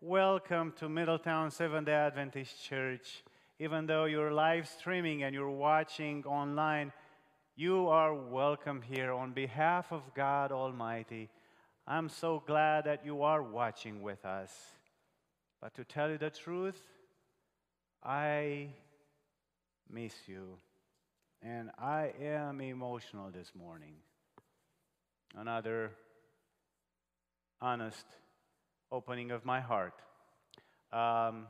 Welcome to Middletown Seventh day Adventist Church. Even though you're live streaming and you're watching online, you are welcome here on behalf of God Almighty. I'm so glad that you are watching with us. But to tell you the truth, I miss you. And I am emotional this morning. Another honest opening of my heart. Um,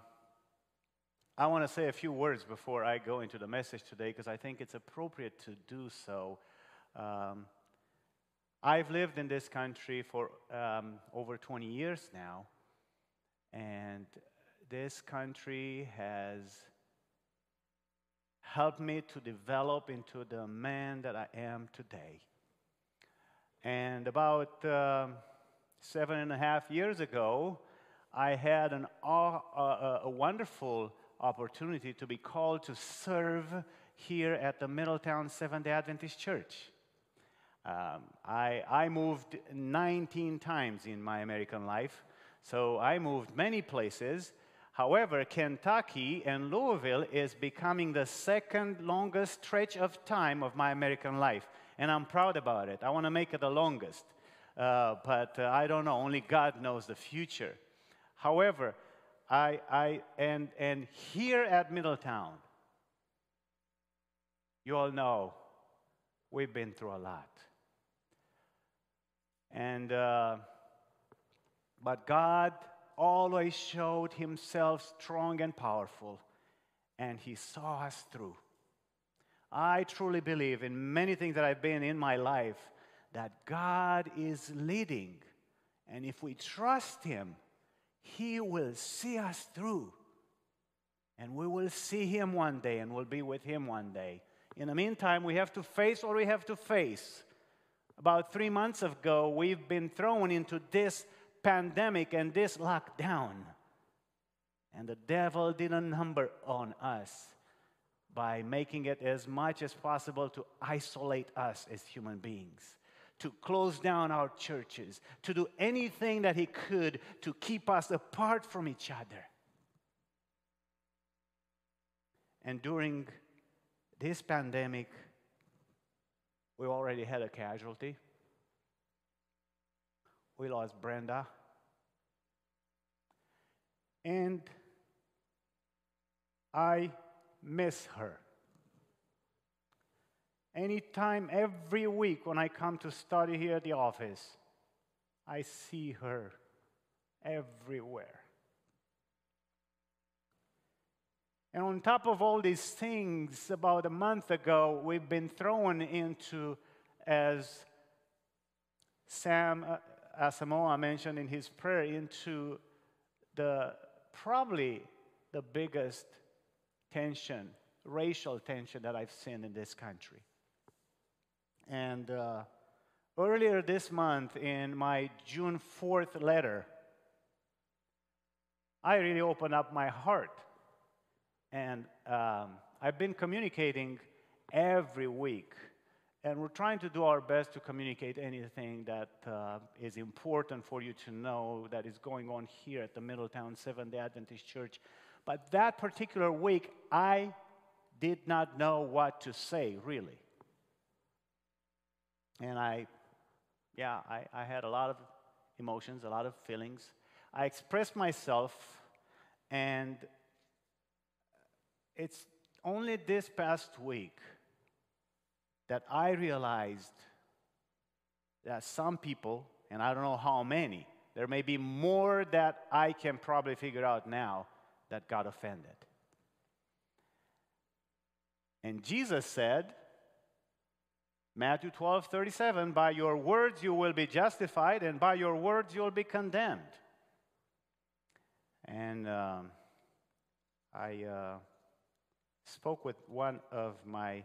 I want to say a few words before I go into the message today because I think it's appropriate to do so. Um, I've lived in this country for um, over 20 years now, and this country has helped me to develop into the man that I am today. And about um, seven and a half years ago, I had an, uh, a wonderful opportunity to be called to serve here at the Middletown Seventh day Adventist Church. Um, I, I moved 19 times in my American life, so I moved many places. However, Kentucky and Louisville is becoming the second longest stretch of time of my American life, and I'm proud about it. I want to make it the longest. Uh, but uh, I don't know. Only God knows the future. However, I, I and, and here at Middletown, you all know we've been through a lot. And, uh, but God always showed himself strong and powerful, and he saw us through. I truly believe in many things that I've been in my life that God is leading. And if we trust Him, He will see us through. And we will see Him one day and we'll be with Him one day. In the meantime, we have to face what we have to face. About three months ago, we've been thrown into this pandemic and this lockdown. And the devil did a number on us by making it as much as possible to isolate us as human beings to close down our churches, to do anything that he could to keep us apart from each other. And during this pandemic, we already had a casualty. We lost Brenda. And I miss her. Anytime, every week when I come to study here at the office, I see her everywhere. And on top of all these things, about a month ago, we've been thrown into, as Sam uh, Asamoah mentioned in his prayer, into the probably the biggest tension, racial tension that I've seen in this country. And uh, earlier this month, in my June 4th letter, I really opened up my heart. And um, I've been communicating every week. And we're trying to do our best to communicate anything that uh, is important for you to know that is going on here at the Middletown Seventh day Adventist Church. But that particular week, I did not know what to say, really. And I, yeah, I, I had a lot of emotions, a lot of feelings. I expressed myself, and it's only this past week that I realized that some people, and I don't know how many, there may be more that I can probably figure out now that got offended. And Jesus said, Matthew 12, 37, by your words you will be justified, and by your words you will be condemned. And um, I uh, spoke with one of my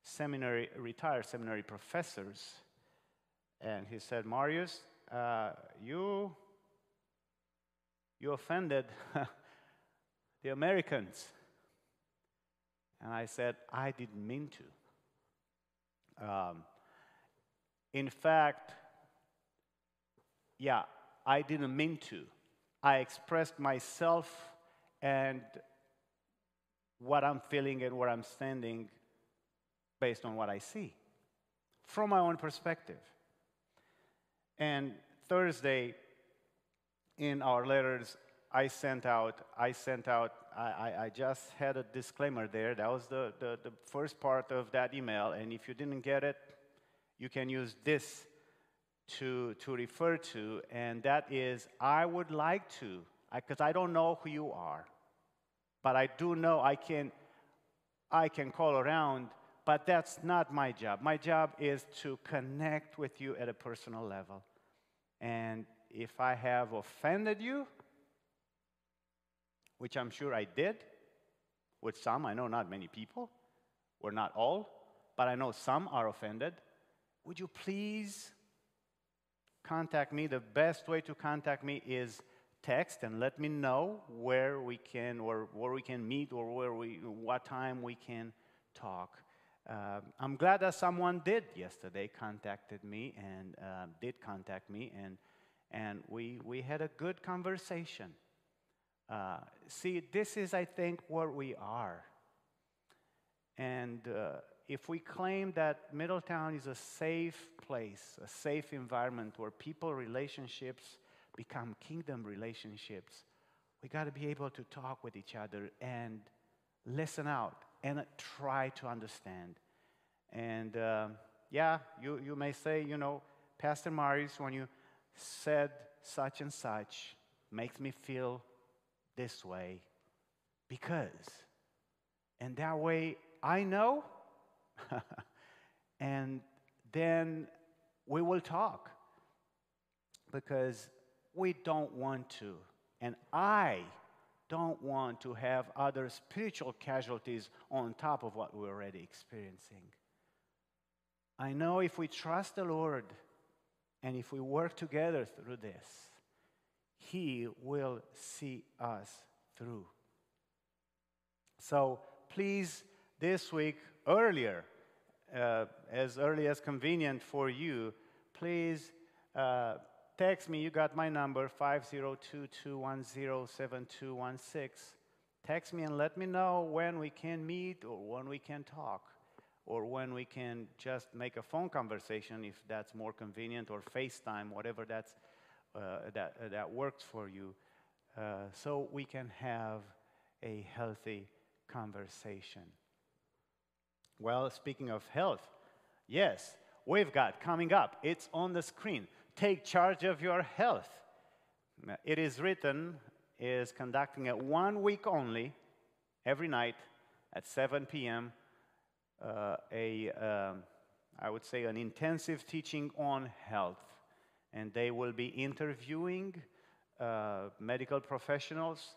seminary, retired seminary professors, and he said, Marius, uh, you, you offended the Americans. And I said, I didn't mean to. Um, in fact, yeah, I didn't mean to. I expressed myself and what I'm feeling and where I'm standing based on what I see from my own perspective. And Thursday, in our letters, I sent out, I sent out, I, I, just had a disclaimer there. That was the, the, the first part of that email. And if you didn't get it, you can use this to, to refer to. And that is, I would like to, because I, I don't know who you are, but I do know I can, I can call around, but that's not my job. My job is to connect with you at a personal level. And if I have offended you, which I'm sure I did, with some, I know not many people, or not all, but I know some are offended. Would you please contact me? The best way to contact me is text and let me know where we can or where we can meet or where we what time we can talk. Uh, I'm glad that someone did yesterday contacted me and uh, did contact me and and we we had a good conversation. Uh, see, this is, I think, where we are. And uh, if we claim that Middletown is a safe place, a safe environment where people relationships become kingdom relationships, we got to be able to talk with each other and listen out and try to understand. And uh, yeah, you, you may say, you know, Pastor Marius, when you said such and such, makes me feel this way because. And that way I know, and then we will talk because we don't want to. And I don't want to have other spiritual casualties on top of what we're already experiencing. I know if we trust the Lord and if we work together through this, he will see us through. So please, this week, earlier, uh, as early as convenient for you, please uh, text me. You got my number, 502-210-7216. Text me and let me know when we can meet or when we can talk or when we can just make a phone conversation if that's more convenient or FaceTime, whatever that's uh, that, uh, that works for you uh, so we can have a healthy conversation. Well, speaking of health, yes, we've got coming up, it's on the screen. Take charge of your health. It is written, is conducting it one week only, every night at 7 p.m. Uh, a, um, I would say, an intensive teaching on health and they will be interviewing uh, medical professionals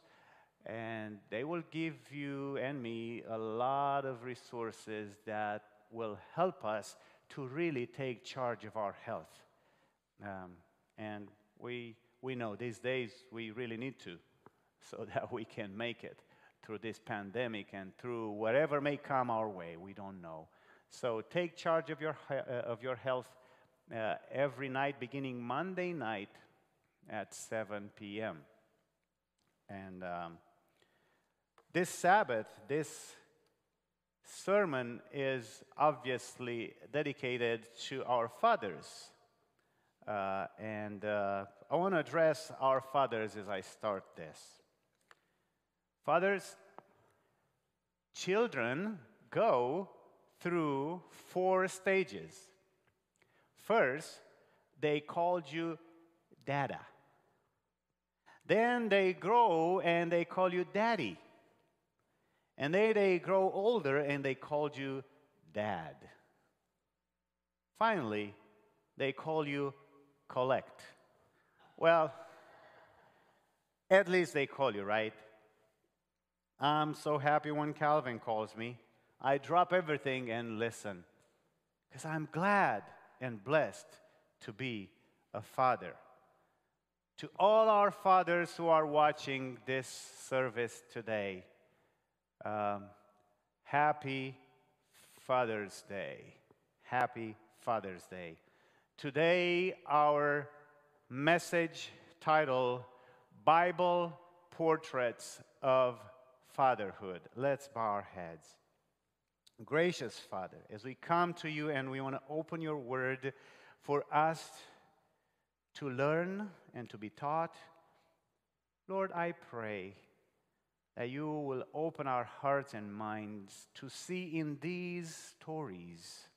and they will give you and me a lot of resources that will help us to really take charge of our health. Um, and we, we know these days we really need to so that we can make it through this pandemic and through whatever may come our way. We don't know. So take charge of your, uh, of your health uh, every night beginning Monday night at 7 p.m. And um, this Sabbath, this sermon is obviously dedicated to our fathers. Uh, and uh, I want to address our fathers as I start this. Fathers, children go through four stages. First, they called you Dada. Then they grow and they call you Daddy. And then they grow older and they called you Dad. Finally, they call you Collect. Well, at least they call you, right? I'm so happy when Calvin calls me. I drop everything and listen because I'm glad and blessed to be a father. To all our fathers who are watching this service today, um, happy Father's Day. Happy Father's Day. Today, our message title Bible Portraits of Fatherhood. Let's bow our heads. Gracious Father, as we come to you and we want to open your word for us to learn and to be taught, Lord, I pray that you will open our hearts and minds to see in these stories,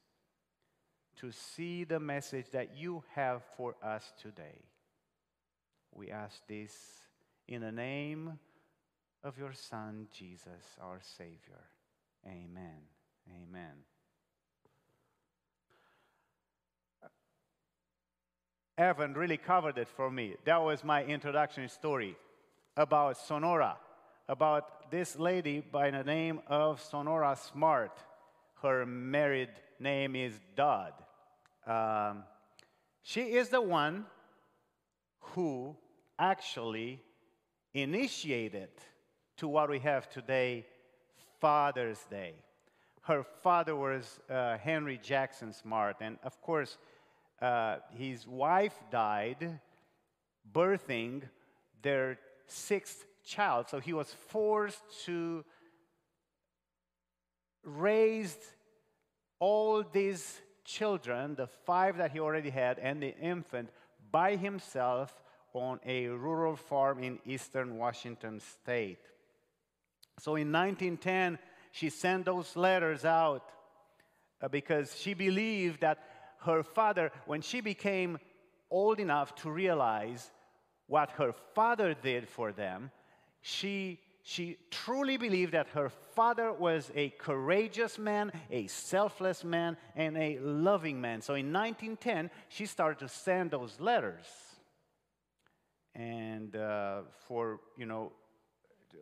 to see the message that you have for us today. We ask this in the name of your Son, Jesus, our Savior. Amen. Amen. Evan really covered it for me. That was my introduction story about Sonora, about this lady by the name of Sonora Smart. Her married name is Dodd. Um, she is the one who actually initiated to what we have today, Father's Day her father was uh, Henry Jackson Smart, and of course, uh, his wife died birthing their sixth child. So he was forced to raise all these children, the five that he already had, and the infant, by himself on a rural farm in eastern Washington state. So in 1910, she sent those letters out uh, because she believed that her father, when she became old enough to realize what her father did for them, she, she truly believed that her father was a courageous man, a selfless man, and a loving man. So in 1910, she started to send those letters. And uh, for, you know,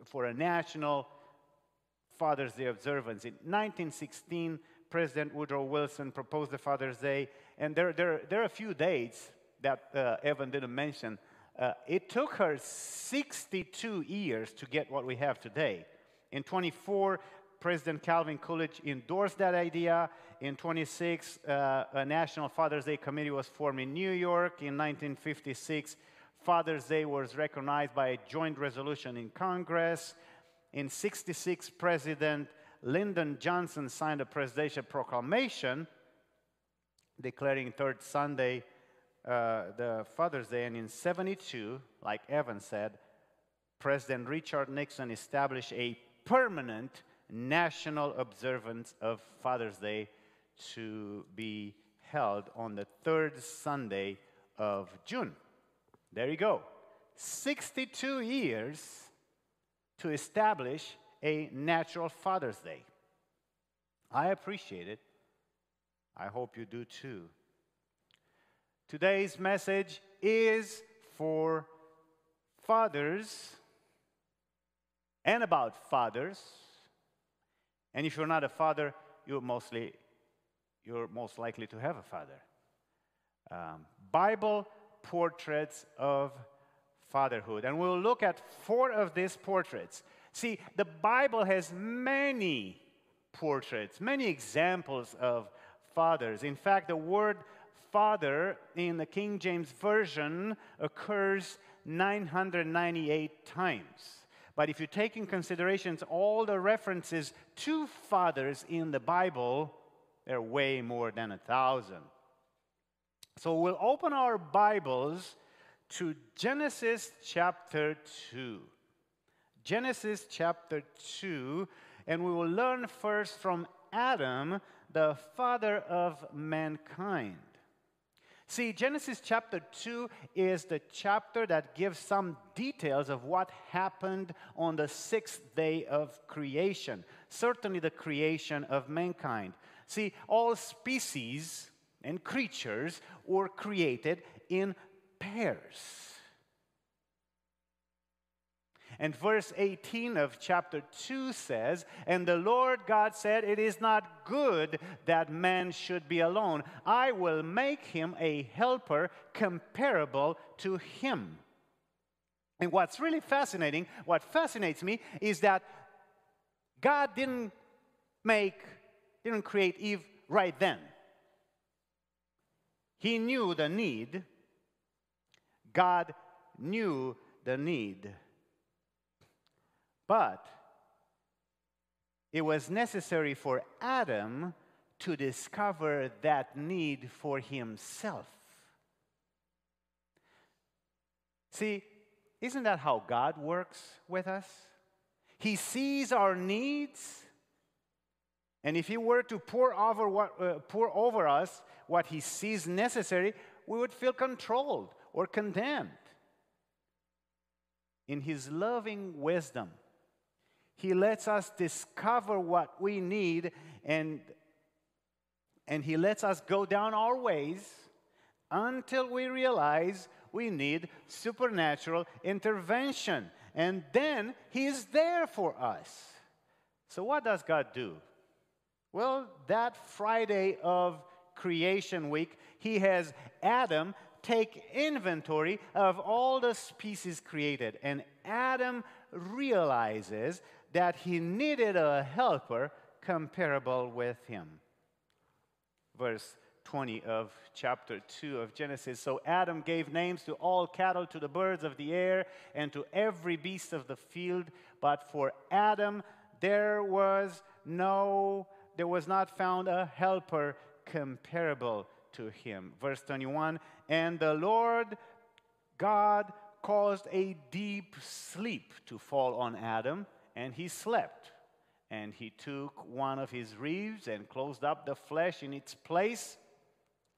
for a national Father's Day observance. In 1916, President Woodrow Wilson proposed the Father's Day, and there, there, there are a few dates that uh, Evan didn't mention. Uh, it took her 62 years to get what we have today. In 24, President Calvin Coolidge endorsed that idea. In 26, uh, a National Father's Day Committee was formed in New York. In 1956, Father's Day was recognized by a joint resolution in Congress. In 66, President Lyndon Johnson signed a presidential proclamation declaring third Sunday uh, the Father's Day. And in 72, like Evan said, President Richard Nixon established a permanent national observance of Father's Day to be held on the third Sunday of June. There you go. 62 years to establish a natural Father's Day. I appreciate it. I hope you do too. Today's message is for fathers and about fathers. And if you're not a father, you're mostly you're most likely to have a father. Um, Bible portraits of fatherhood. And we'll look at four of these portraits. See, the Bible has many portraits, many examples of fathers. In fact, the word father in the King James Version occurs 998 times. But if you take in consideration all the references to fathers in the Bible, they're way more than a thousand. So we'll open our Bibles to Genesis chapter 2. Genesis chapter 2, and we will learn first from Adam, the father of mankind. See, Genesis chapter 2 is the chapter that gives some details of what happened on the sixth day of creation, certainly the creation of mankind. See, all species and creatures were created in pairs. And verse 18 of chapter 2 says, And the Lord God said, It is not good that man should be alone. I will make him a helper comparable to him. And what's really fascinating, what fascinates me, is that God didn't make, didn't create Eve right then. He knew the need. God knew the need. But it was necessary for Adam to discover that need for himself. See, isn't that how God works with us? He sees our needs, and if He were to pour over, what, uh, pour over us what He sees necessary, we would feel controlled or condemned. In His loving wisdom, He lets us discover what we need and, and He lets us go down our ways until we realize we need supernatural intervention. And then He's there for us. So, what does God do? Well, that Friday of creation week, He has Adam take inventory of all the species created. And Adam realizes that he needed a helper comparable with him. Verse 20 of chapter 2 of Genesis. So Adam gave names to all cattle, to the birds of the air, and to every beast of the field. But for Adam, there was no, there was not found a helper comparable to him. Verse 21 And the Lord God caused a deep sleep to fall on Adam, and he slept. And he took one of his ribs and closed up the flesh in its place.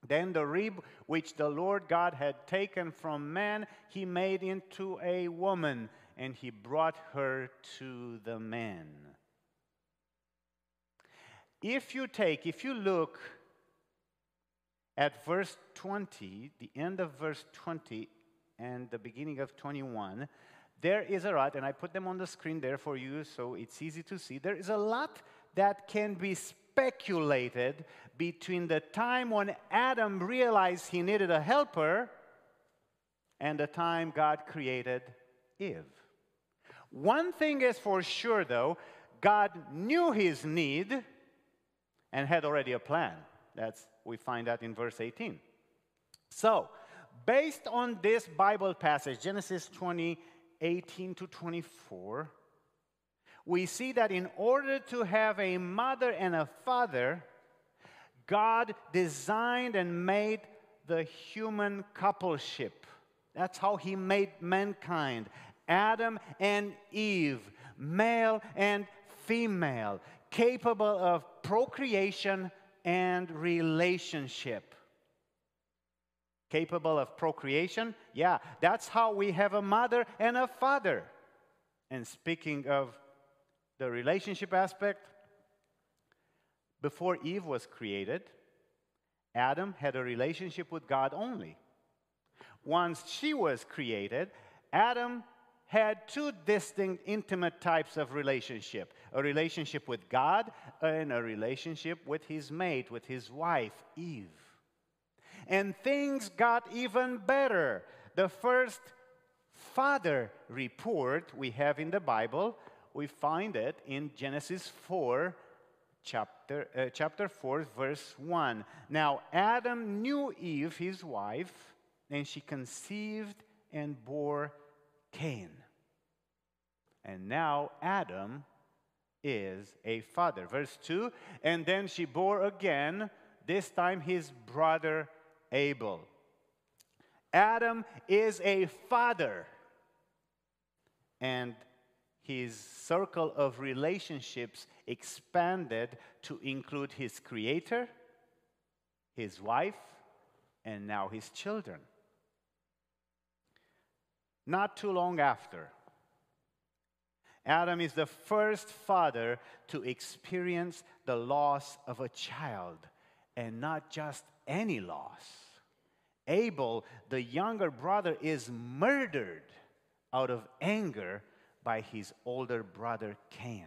Then the rib which the Lord God had taken from man, he made into a woman, and he brought her to the man. If you take, if you look at verse 20, the end of verse 20 and the beginning of 21, there is a lot, and I put them on the screen there for you so it's easy to see. There is a lot that can be speculated between the time when Adam realized he needed a helper and the time God created Eve. One thing is for sure, though God knew his need and had already a plan. That's we find that in verse 18. So, based on this Bible passage, Genesis 20, 18 to 24, we see that in order to have a mother and a father, God designed and made the human coupleship. That's how He made mankind Adam and Eve, male and female, capable of procreation and relationship. Capable of procreation? Yeah, that's how we have a mother and a father. And speaking of the relationship aspect, before Eve was created, Adam had a relationship with God only. Once she was created, Adam had two distinct intimate types of relationship a relationship with God and a relationship with his mate, with his wife, Eve. And things got even better. The first father report we have in the Bible, we find it in Genesis 4, chapter, uh, chapter 4, verse 1. Now, Adam knew Eve, his wife, and she conceived and bore Cain. And now Adam is a father. Verse 2 And then she bore again, this time his brother Abel. Adam is a father. And his circle of relationships expanded to include his creator, his wife, and now his children. Not too long after, Adam is the first father to experience the loss of a child, and not just any loss. Abel, the younger brother, is murdered out of anger by his older brother Cain.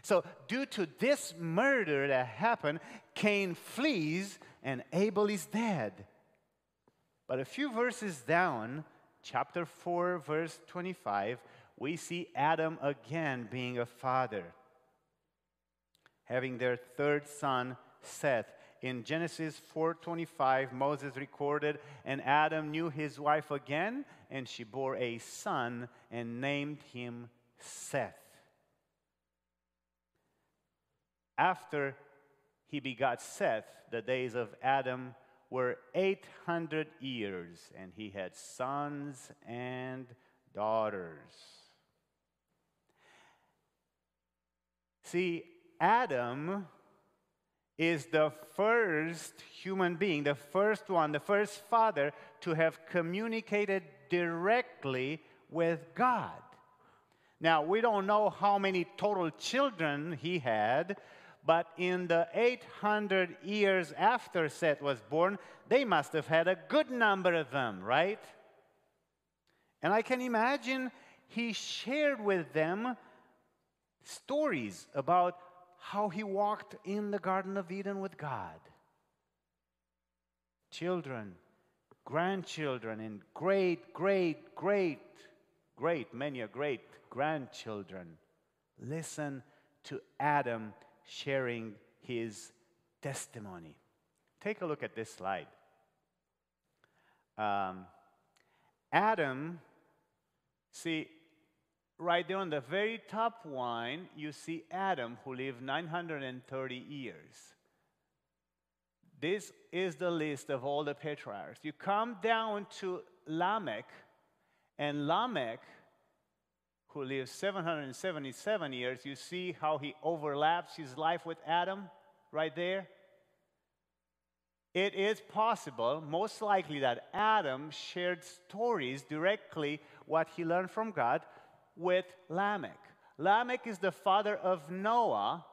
So, due to this murder that happened, Cain flees and Abel is dead. But a few verses down, chapter 4, verse 25, we see Adam again being a father, having their third son, Seth. In Genesis 4:25, Moses recorded, and Adam knew his wife again, and she bore a son and named him Seth. After he begot Seth, the days of Adam were 800 years, and he had sons and daughters. See, Adam is the first human being, the first one, the first father to have communicated directly with God. Now, we don't know how many total children he had, but in the 800 years after Seth was born, they must have had a good number of them, right? And I can imagine he shared with them stories about how he walked in the Garden of Eden with God. Children, grandchildren, and great, great, great, great, many a great grandchildren. Listen to Adam sharing his testimony. Take a look at this slide. Um, Adam, see, right there on the very top one, you see Adam who lived 930 years. This is the list of all the patriarchs. You come down to Lamech, and Lamech who lived 777 years, you see how he overlaps his life with Adam right there? It is possible, most likely, that Adam shared stories directly what he learned from God with Lamech. Lamech is the father of Noah,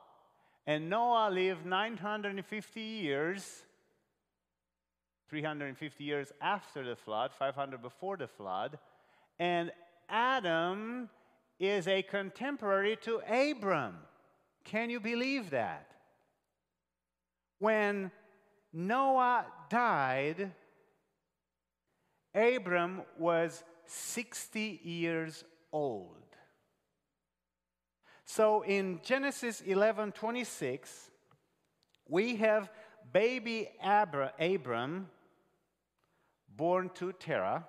and Noah lived 950 years, 350 years after the flood, 500 before the flood, and Adam is a contemporary to Abram. Can you believe that? When Noah died, Abram was 60 years old. So in Genesis 11 26, we have baby Abra, Abram born to Terah.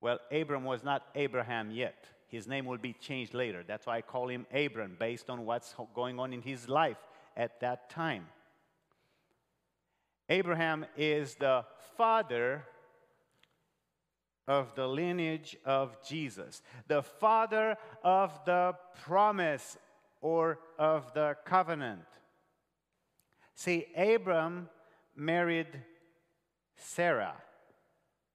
Well, Abram was not Abraham yet. His name will be changed later. That's why I call him Abram, based on what's going on in his life at that time. Abraham is the father of the lineage of Jesus, the father of the promise or of the covenant. See, Abram married Sarah,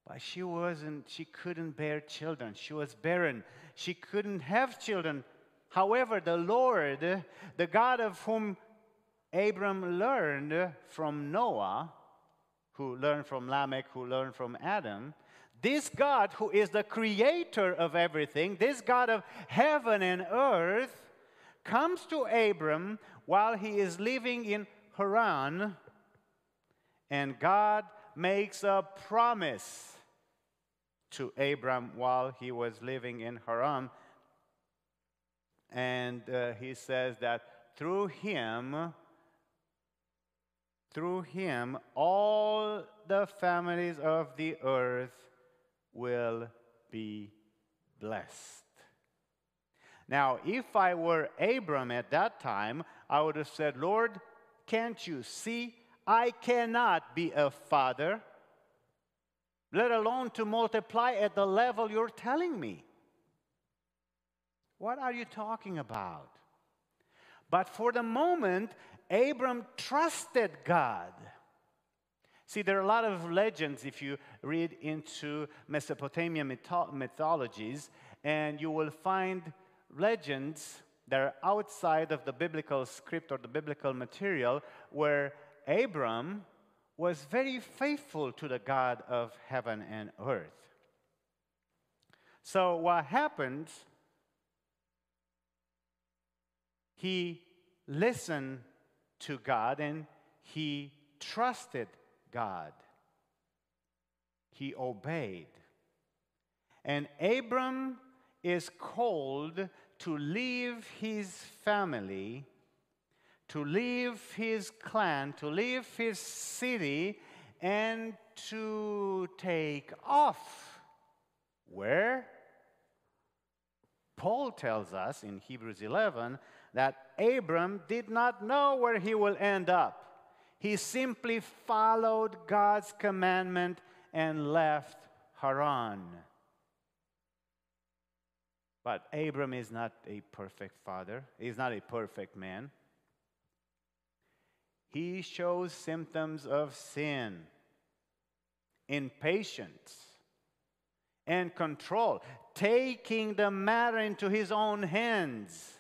but she wasn't, she couldn't bear children. She was barren she couldn't have children. However, the Lord, the God of whom Abram learned from Noah, who learned from Lamech, who learned from Adam, this God who is the creator of everything, this God of heaven and earth, comes to Abram while he is living in Haran, and God makes a promise to Abram while he was living in Haran. And uh, he says that through him, through him, all the families of the earth will be blessed. Now, if I were Abram at that time, I would have said, Lord, can't you see? I cannot be a father let alone to multiply at the level you're telling me. What are you talking about? But for the moment, Abram trusted God. See, there are a lot of legends if you read into Mesopotamian mytho- mythologies, and you will find legends that are outside of the biblical script or the biblical material where Abram was very faithful to the God of heaven and earth. So, what happened? He listened to God and he trusted God. He obeyed. And Abram is called to leave his family, to leave his clan, to leave his city, and to take off. Where? Paul tells us in Hebrews 11 that Abram did not know where he will end up. He simply followed God's commandment and left Haran. But Abram is not a perfect father, he's not a perfect man. He shows symptoms of sin, impatience, and control, taking the matter into his own hands.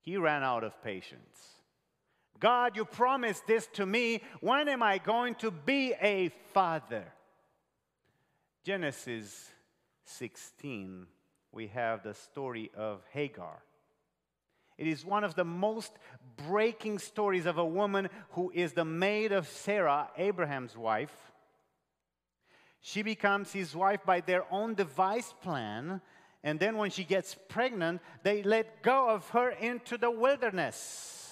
He ran out of patience. God, you promised this to me. When am I going to be a father? Genesis 16, we have the story of Hagar. It is one of the most breaking stories of a woman who is the maid of Sarah, Abraham's wife. She becomes his wife by their own device plan, and then when she gets pregnant, they let go of her into the wilderness.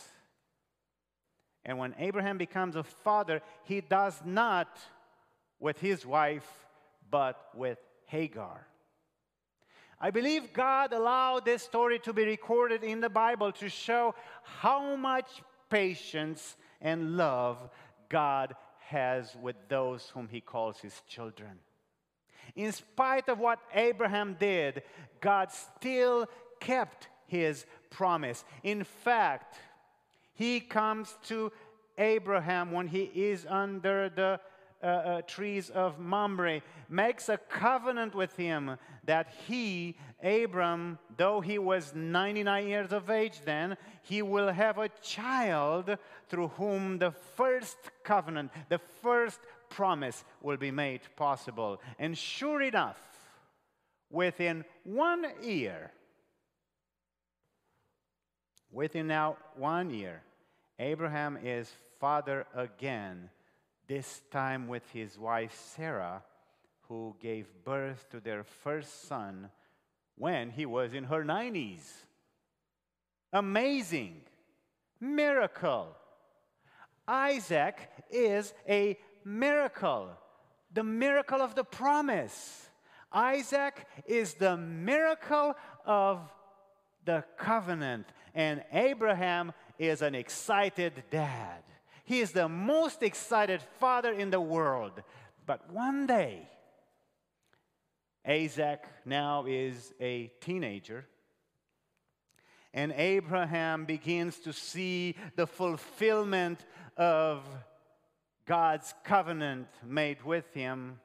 And when Abraham becomes a father, he does not with his wife but with Hagar. I believe God allowed this story to be recorded in the Bible to show how much patience and love God has with those whom he calls his children. In spite of what Abraham did, God still kept his promise. In fact, he comes to Abraham when he is under the uh, uh, trees of Mamre, makes a covenant with him that he, Abram, though he was 99 years of age then, he will have a child through whom the first covenant, the first promise will be made possible. And sure enough, within one year, within now one year, Abraham is father again this time with his wife Sarah, who gave birth to their first son when he was in her 90s. Amazing. Miracle. Isaac is a miracle, the miracle of the promise. Isaac is the miracle of the covenant, and Abraham is an excited dad. He is the most excited father in the world. But one day, Isaac now is a teenager. And Abraham begins to see the fulfillment of God's covenant made with him.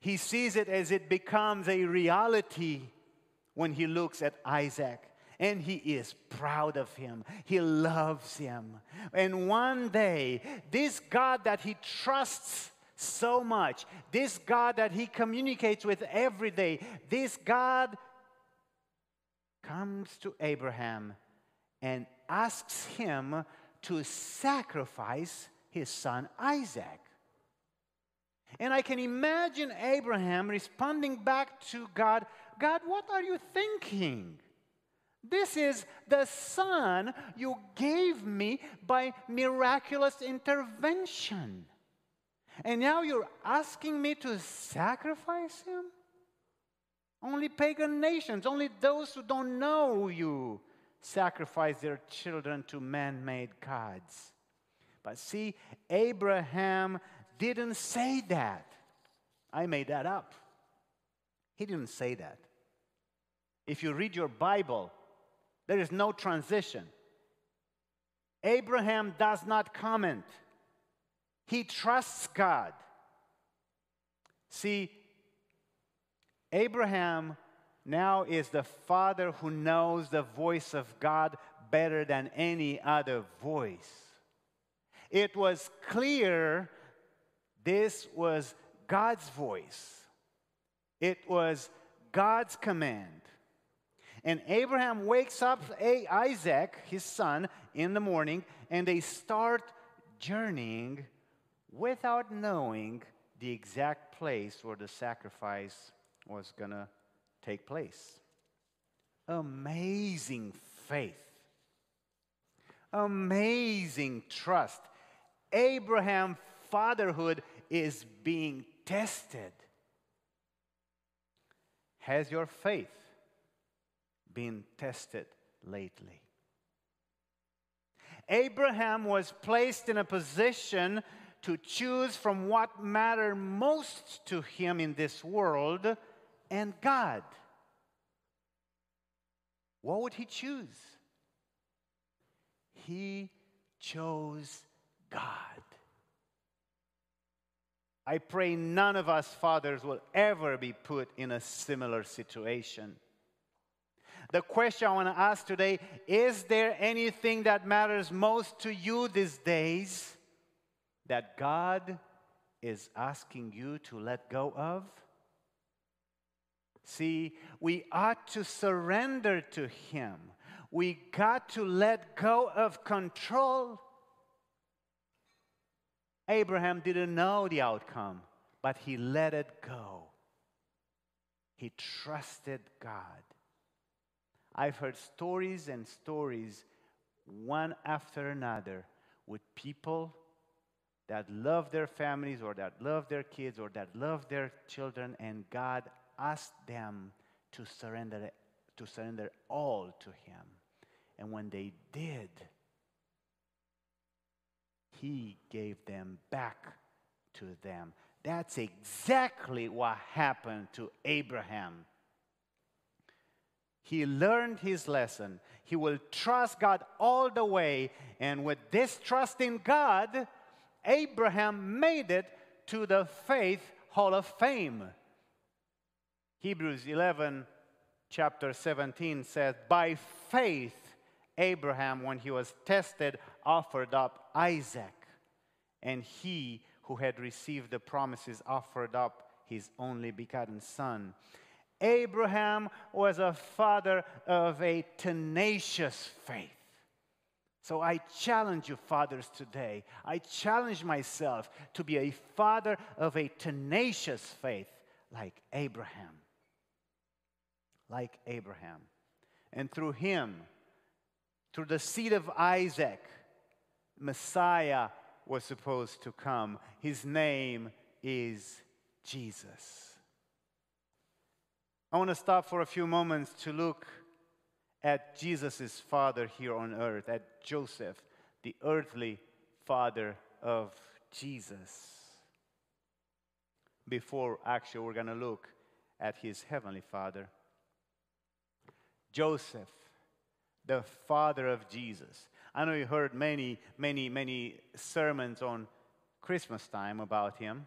He sees it as it becomes a reality when he looks at Isaac and he is proud of him. He loves him. And one day, this God that he trusts so much, this God that he communicates with every day, this God comes to Abraham and asks him to sacrifice his son Isaac. And I can imagine Abraham responding back to God God, what are you thinking? This is the son you gave me by miraculous intervention. And now you're asking me to sacrifice him? Only pagan nations, only those who don't know you, sacrifice their children to man made gods. But see, Abraham didn't say that. I made that up. He didn't say that. If you read your Bible, there is no transition. Abraham does not comment, he trusts God. See, Abraham now is the father who knows the voice of God better than any other voice. It was clear this was God's voice. It was God's command. And Abraham wakes up Isaac, his son, in the morning, and they start journeying without knowing the exact place where the sacrifice was going to take place. Amazing faith, amazing trust. Abraham fatherhood is being tested. Has your faith been tested lately? Abraham was placed in a position to choose from what mattered most to him in this world and God. What would he choose? He chose God. I pray none of us fathers will ever be put in a similar situation. The question I want to ask today is there anything that matters most to you these days that God is asking you to let go of? See, we ought to surrender to Him. We got to let go of control. Abraham didn't know the outcome, but he let it go. He trusted God. I've heard stories and stories, one after another, with people that love their families or that love their kids or that love their children, and God asked them to surrender, to surrender all to Him. And when they did, He gave them back to them. That's exactly what happened to Abraham. He learned his lesson. He will trust God all the way. And with this trust in God, Abraham made it to the Faith Hall of Fame. Hebrews 11, chapter 17 says, By faith, Abraham, when he was tested, offered up Isaac. And he who had received the promises offered up his only begotten son. Abraham was a father of a tenacious faith. So I challenge you, fathers, today. I challenge myself to be a father of a tenacious faith like Abraham like Abraham. And through him, through the seed of Isaac, Messiah was supposed to come. His name is Jesus. I want to stop for a few moments to look at Jesus' father here on earth, at Joseph, the earthly father of Jesus. Before actually, we're going to look at his heavenly father. Joseph, the father of Jesus. I know you heard many, many, many sermons on Christmas time about him.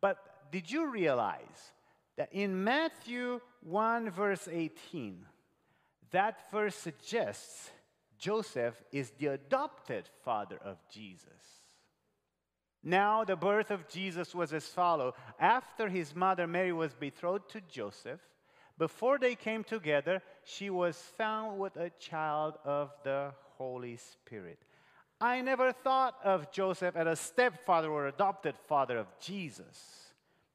But did you realize that in Matthew 1, verse 18, that verse suggests Joseph is the adopted father of Jesus? Now, the birth of Jesus was as follows. After his mother Mary was betrothed to Joseph, before they came together, she was found with a child of the Holy Spirit. I never thought of Joseph as a stepfather or adopted father of Jesus,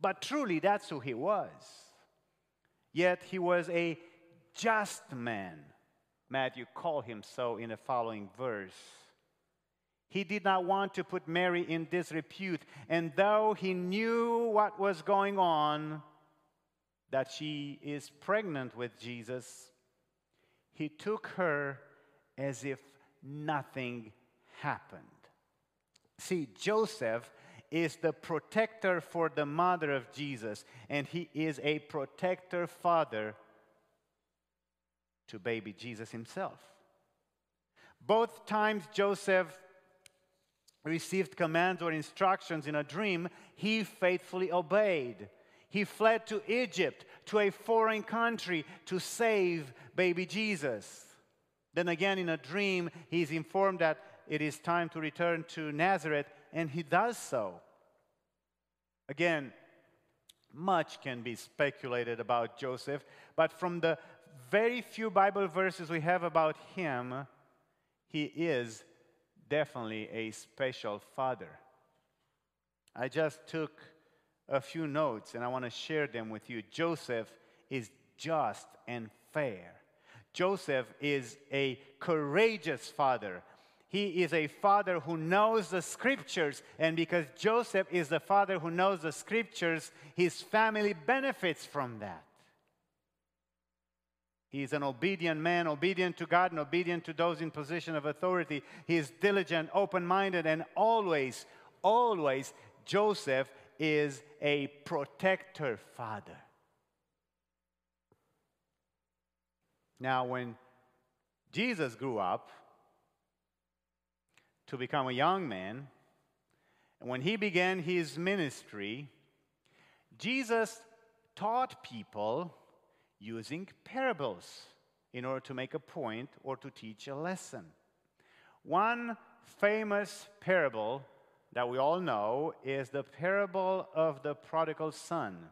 but truly that's who he was. Yet he was a just man. Matthew called him so in the following verse. He did not want to put Mary in disrepute, and though he knew what was going on, that she is pregnant with Jesus, he took her as if nothing happened. See, Joseph is the protector for the mother of Jesus, and he is a protector father to baby Jesus himself. Both times Joseph received commands or instructions in a dream, he faithfully obeyed. He fled to Egypt, to a foreign country, to save baby Jesus. Then again, in a dream, he's informed that it is time to return to Nazareth, and he does so. Again, Much can be speculated about Joseph, but from the very few Bible verses we have about him, he is definitely a special father. I just took a few notes and I want to share them with you. Joseph is just and fair. Joseph is a courageous father. He is a father who knows the scriptures, and because Joseph is the father who knows the scriptures, his family benefits from that. He is an obedient man, obedient to God and obedient to those in position of authority. He is diligent, open minded, and always, always, Joseph is a protector father. Now, when Jesus grew up to become a young man, and when he began his ministry, Jesus taught people using parables in order to make a point or to teach a lesson. One famous parable that we all know is the parable of the prodigal son.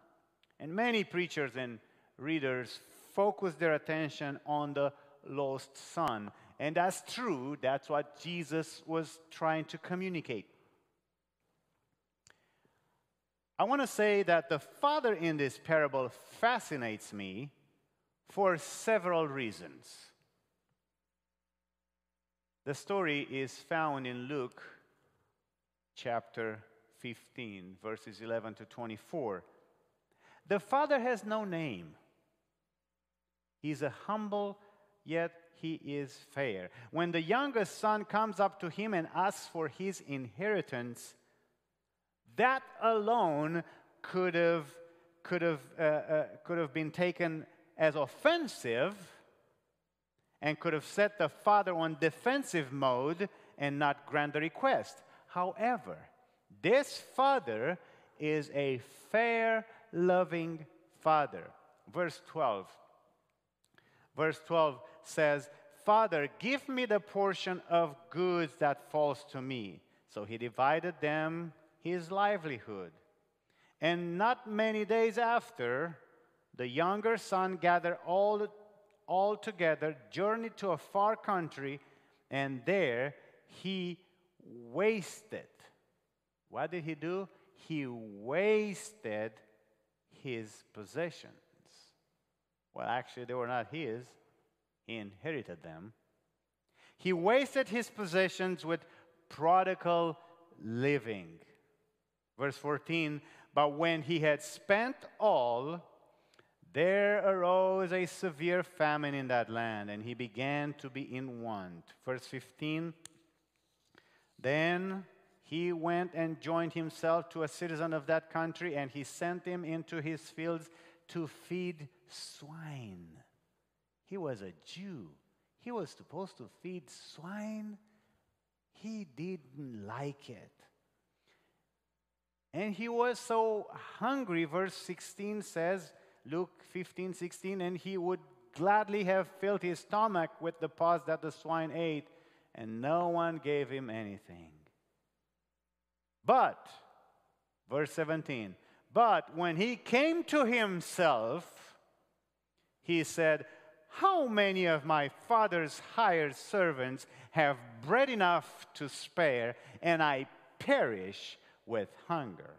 And many preachers and readers focus their attention on the lost son. And that's true, that's what Jesus was trying to communicate. I want to say that the father in this parable fascinates me for several reasons. The story is found in Luke chapter 15, verses 11 to 24. The father has no name. He's a humble, yet he is fair. When the youngest son comes up to him and asks for his inheritance, that alone could have, could have, uh, uh, could have been taken as offensive and could have set the father on defensive mode and not grant the request. However, this father is a fair, loving father. Verse 12. Verse 12 says, Father, give me the portion of goods that falls to me. So he divided them his livelihood. And not many days after, the younger son gathered all, all together, journeyed to a far country, and there he wasted. What did he do? He wasted his possessions. Well, actually, they were not his, he inherited them. He wasted his possessions with prodigal living. Verse 14, but when he had spent all, there arose a severe famine in that land, and he began to be in want. Verse 15, then he went and joined himself to a citizen of that country, and he sent him into his fields to feed swine. He was a Jew. He was supposed to feed swine. He didn't like it. And he was so hungry, verse 16 says, Luke 15, 16, and he would gladly have filled his stomach with the pods that the swine ate, and no one gave him anything. But, verse 17, but when he came to himself, he said, How many of my father's hired servants have bread enough to spare, and I perish with hunger?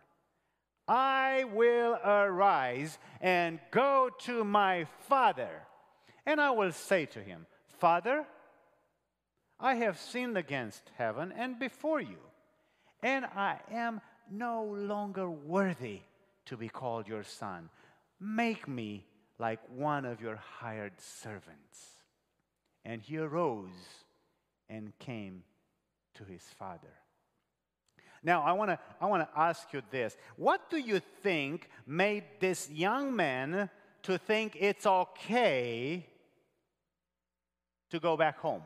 I will arise and go to my father, and I will say to him, Father, I have sinned against heaven and before you and I am no longer worthy to be called your son. Make me like one of your hired servants. And he arose and came to his father. Now, I want to I wanna ask you this. What do you think made this young man to think it's okay to go back home?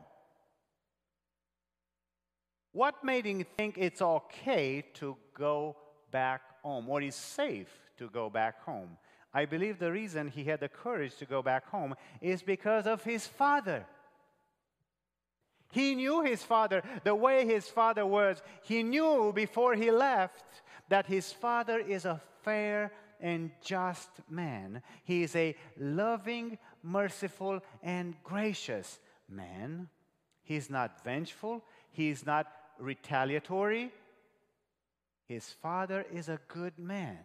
What made him think it's okay to go back home or is safe to go back home? I believe the reason he had the courage to go back home is because of his father. He knew his father the way his father was. He knew before he left that his father is a fair and just man. He is a loving, merciful, and gracious man. He's not vengeful, he's not retaliatory. His father is a good man.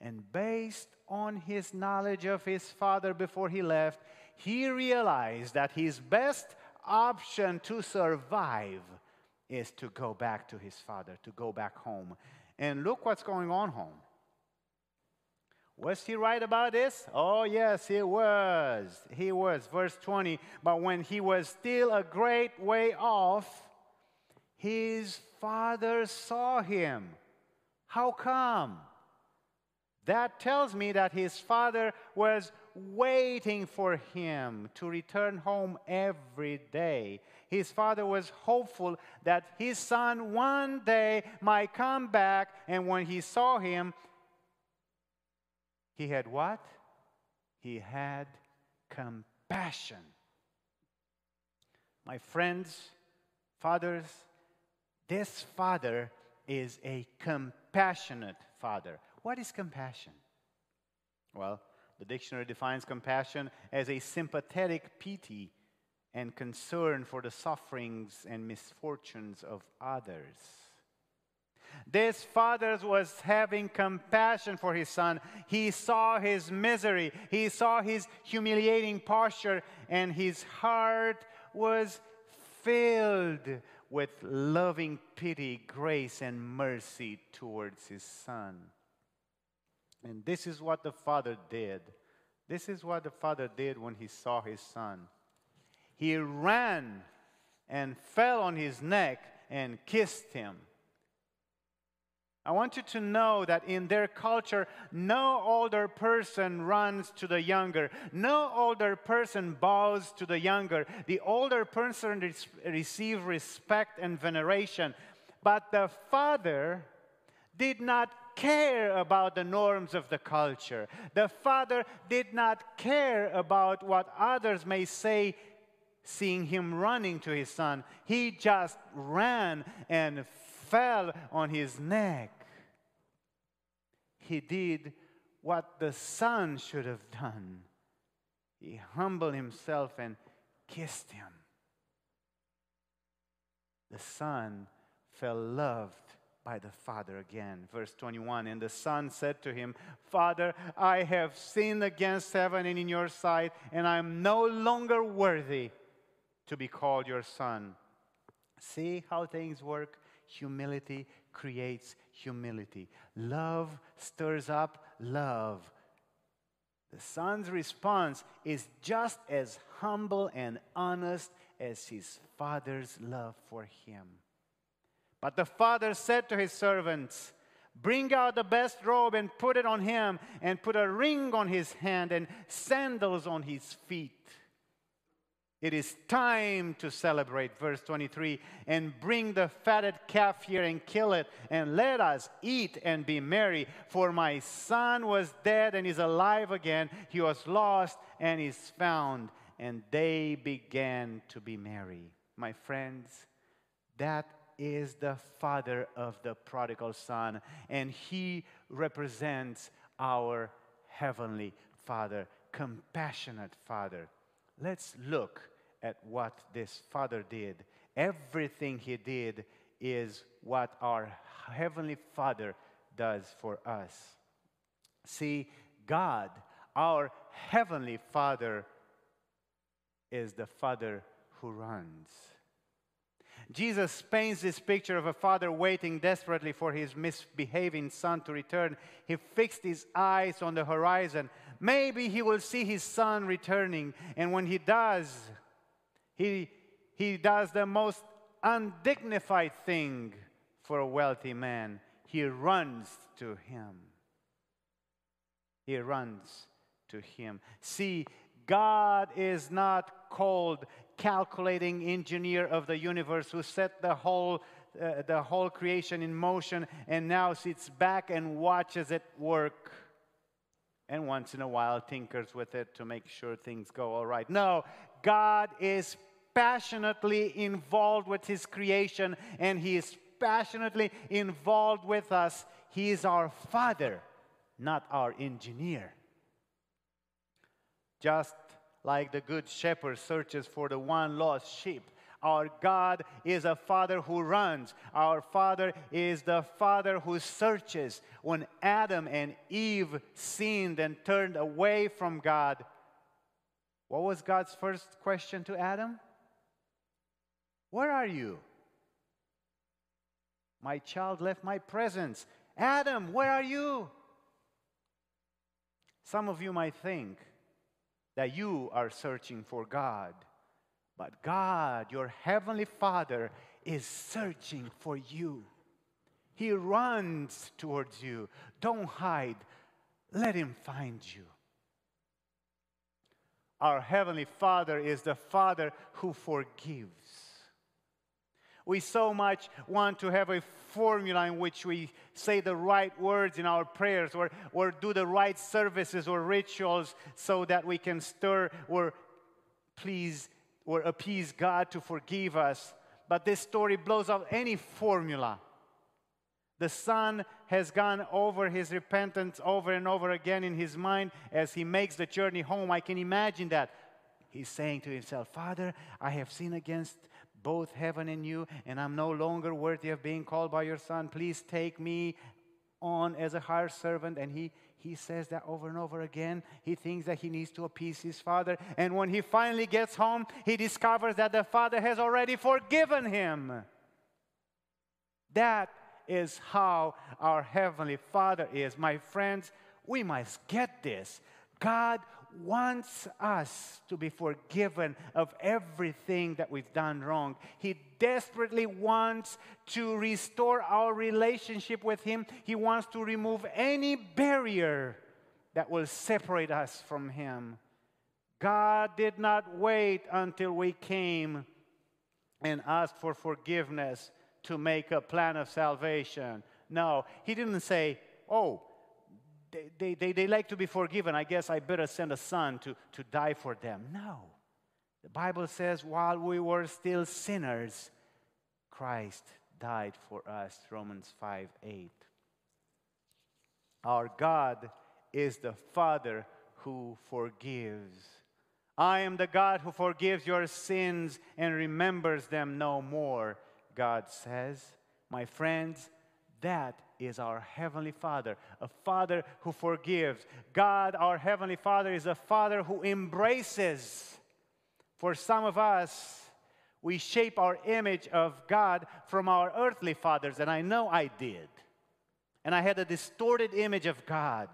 And based on his knowledge of his father before he left, he realized that his best option to survive is to go back to his father, to go back home. And look what's going on home. Was he right about this? Oh, yes, he was. He was. Verse 20. But when he was still a great way off, his father saw him. How come? That tells me that his father was waiting for him to return home every day. His father was hopeful that his son one day might come back, and when he saw him, he had what? He had compassion. My friends, fathers, this father is a compassionate father. What is compassion? Well, the dictionary defines compassion as a sympathetic pity and concern for the sufferings and misfortunes of others. This father was having compassion for his son. He saw his misery, he saw his humiliating posture, and his heart was filled with loving pity, grace, and mercy towards his son. And this is what the father did. This is what the father did when he saw his son. He ran and fell on his neck and kissed him. I want you to know that in their culture, no older person runs to the younger. No older person bows to the younger. The older person receives respect and veneration. But the father did not care about the norms of the culture. The father did not care about what others may say, seeing him running to his son. He just ran and fell on his neck. He did what the son should have done. He humbled himself and kissed him. The son felt loved by the Father again. Verse 21 And the Son said to him, Father, I have sinned against heaven and in your sight, and I am no longer worthy to be called your son. See how things work? Humility creates humility. Love stirs up love. The son's response is just as humble and honest as his father's love for him. But the father said to his servants, Bring out the best robe and put it on him, and put a ring on his hand and sandals on his feet. It is time to celebrate, verse 23, and bring the fatted calf here and kill it, and let us eat and be merry. For my son was dead and is alive again, he was lost and is found. And they began to be merry. My friends, that is the father of the prodigal son, and he represents our heavenly father, compassionate father. Let's look at what this father did. Everything he did is what our heavenly father does for us. See, God, our heavenly father, is the father who runs. Jesus paints this picture of a father waiting desperately for his misbehaving son to return. He fixed his eyes on the horizon. Maybe he will see his son returning, and when he does, he, he does the most undignified thing for a wealthy man. He runs to him. He runs to him. See, God is not called calculating engineer of the universe who set the whole, uh, the whole creation in motion and now sits back and watches it work and once in a while tinkers with it to make sure things go all right. No, God is passionately involved with His creation and He is passionately involved with us. He is our Father. not our engineer. Just like the good shepherd searches for the one lost sheep, our God is a father who runs. Our father is the father who searches. When Adam and Eve sinned and turned away from God, what was God's first question to Adam? Where are you? My child left my presence. Adam, where are you? Some of you might think that you are searching for God. But God, your heavenly Father, is searching for you. He runs towards you. Don't hide, let Him find you. Our Heavenly Father is the Father who forgives. We so much want to have a formula in which we say the right words in our prayers or, or do the right services or rituals so that we can stir or please or appease God to forgive us. But this story blows out any formula. The son has gone over his repentance over and over again in his mind as he makes the journey home. I can imagine that. He's saying to himself, Father, I have sinned against both heaven and you, and I'm no longer worthy of being called by your son. Please take me on as a hired servant. And he he says that over and over again. He thinks that he needs to appease his father. And when he finally gets home, he discovers that the father has already forgiven him. That is how our Heavenly Father is. My friends, we must get this. God wants us to be forgiven of everything that we've done wrong. He desperately wants to restore our relationship with Him. He wants to remove any barrier that will separate us from Him. God did not wait until we came and asked for forgiveness to make a plan of salvation. No, He didn't say, Oh, they, they, they like to be forgiven. I guess I better send a son to, to die for them. No. The Bible says, while we were still sinners, Christ died for us. Romans 5 8. Our God is the Father who forgives. I am the God who forgives your sins and remembers them no more, God says. My friends, that is our Heavenly Father, a Father who forgives. God, our Heavenly Father, is a Father who embraces. For some of us, we shape our image of God from our earthly fathers, and I know I did. And I had a distorted image of God.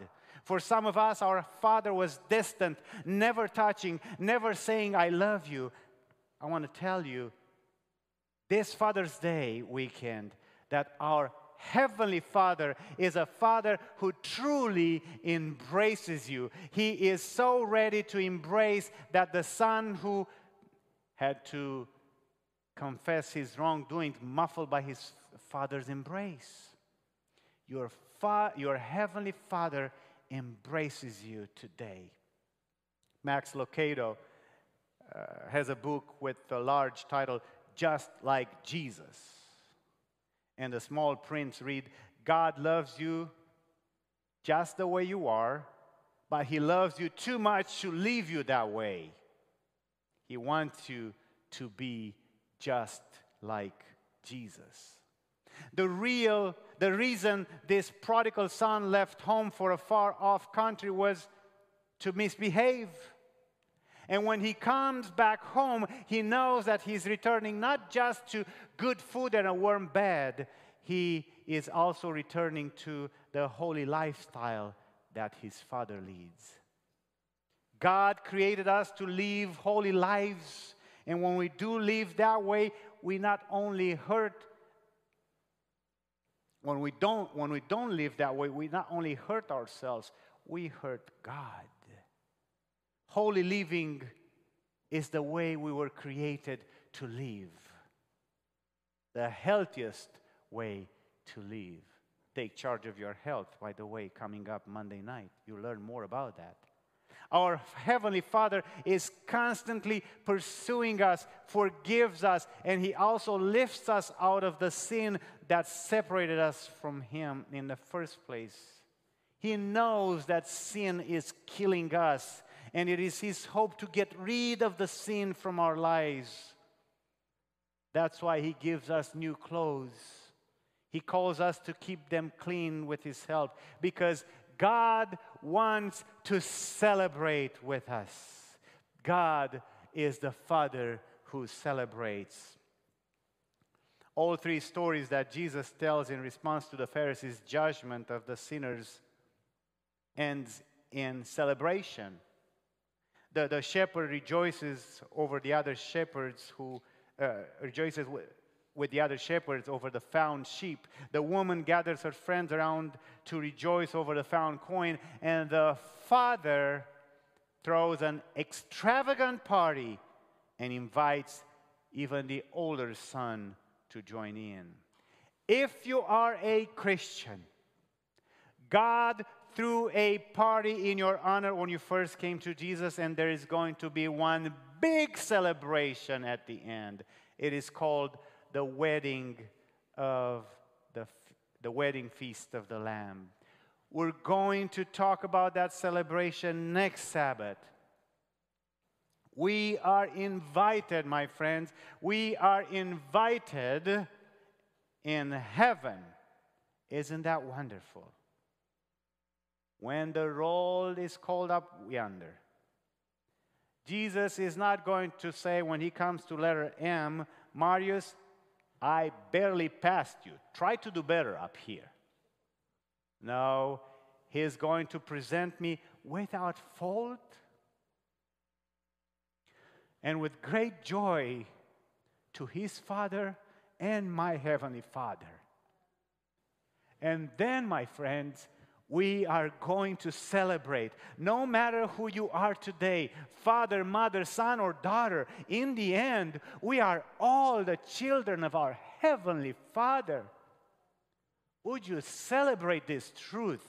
For some of us, our father was distant, never touching, never saying, I love you. I want to tell you this Father's Day weekend that our Heavenly Father is a Father who truly embraces you. He is so ready to embrace that the Son who had to confess his wrongdoing, muffled by his Father's embrace. Your, fa- your Heavenly Father embraces you today. Max Lucado uh, has a book with a large title, Just Like Jesus and the small print read, God loves you just the way you are, but He loves you too much to leave you that way. He wants you to be just like Jesus. The real, the reason this prodigal son left home for a far off country was to misbehave. And when he comes back home, he knows that he's returning not just to good food and a warm bed, he is also returning to the holy lifestyle that his father leads. God created us to live holy lives, and when we do live that way, we not only hurt when we don't when we don't live that way, we not only hurt ourselves, we hurt God. Holy living is the way we were created to live. The healthiest way to live. Take charge of your health, by the way, coming up Monday night. You'll learn more about that. Our Heavenly Father is constantly pursuing us, forgives us, and He also lifts us out of the sin that separated us from Him in the first place. He knows that sin is killing us, and it is His hope to get rid of the sin from our lives. That's why He gives us new clothes. He calls us to keep them clean with His help because God wants to celebrate with us. God is the Father who celebrates. All three stories that Jesus tells in response to the Pharisees' judgment of the sinners ends in celebration. The, the shepherd rejoices over the other shepherds who uh, rejoices with, with the other shepherds over the found sheep. The woman gathers her friends around to rejoice over the found coin, and the father throws an extravagant party and invites even the older son to join in. If you are a Christian, God threw a party in your honor when you first came to Jesus, and there is going to be one big celebration at the end. It is called the wedding of the, the wedding feast of the Lamb. We're going to talk about that celebration next Sabbath. We are invited, my friends, we are invited in heaven. Isn't that wonderful? When the roll is called up yonder, Jesus is not going to say when he comes to letter M, Marius, I barely passed you. Try to do better up here. No, he is going to present me without fault and with great joy to his Father and my Heavenly Father. And then, my friends, we are going to celebrate. No matter who you are today, father, mother, son, or daughter, in the end, we are all the children of our Heavenly Father. Would you celebrate this truth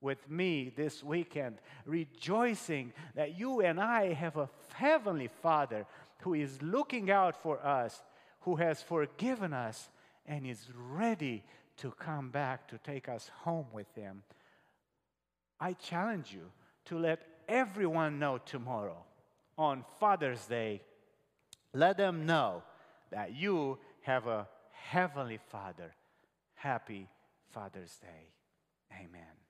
with me this weekend, rejoicing that you and I have a Heavenly Father who is looking out for us, who has forgiven us, and is ready to come back to take us home with Him? I challenge you to let everyone know tomorrow on Father's Day. Let them know that you have a Heavenly Father. Happy Father's Day. Amen.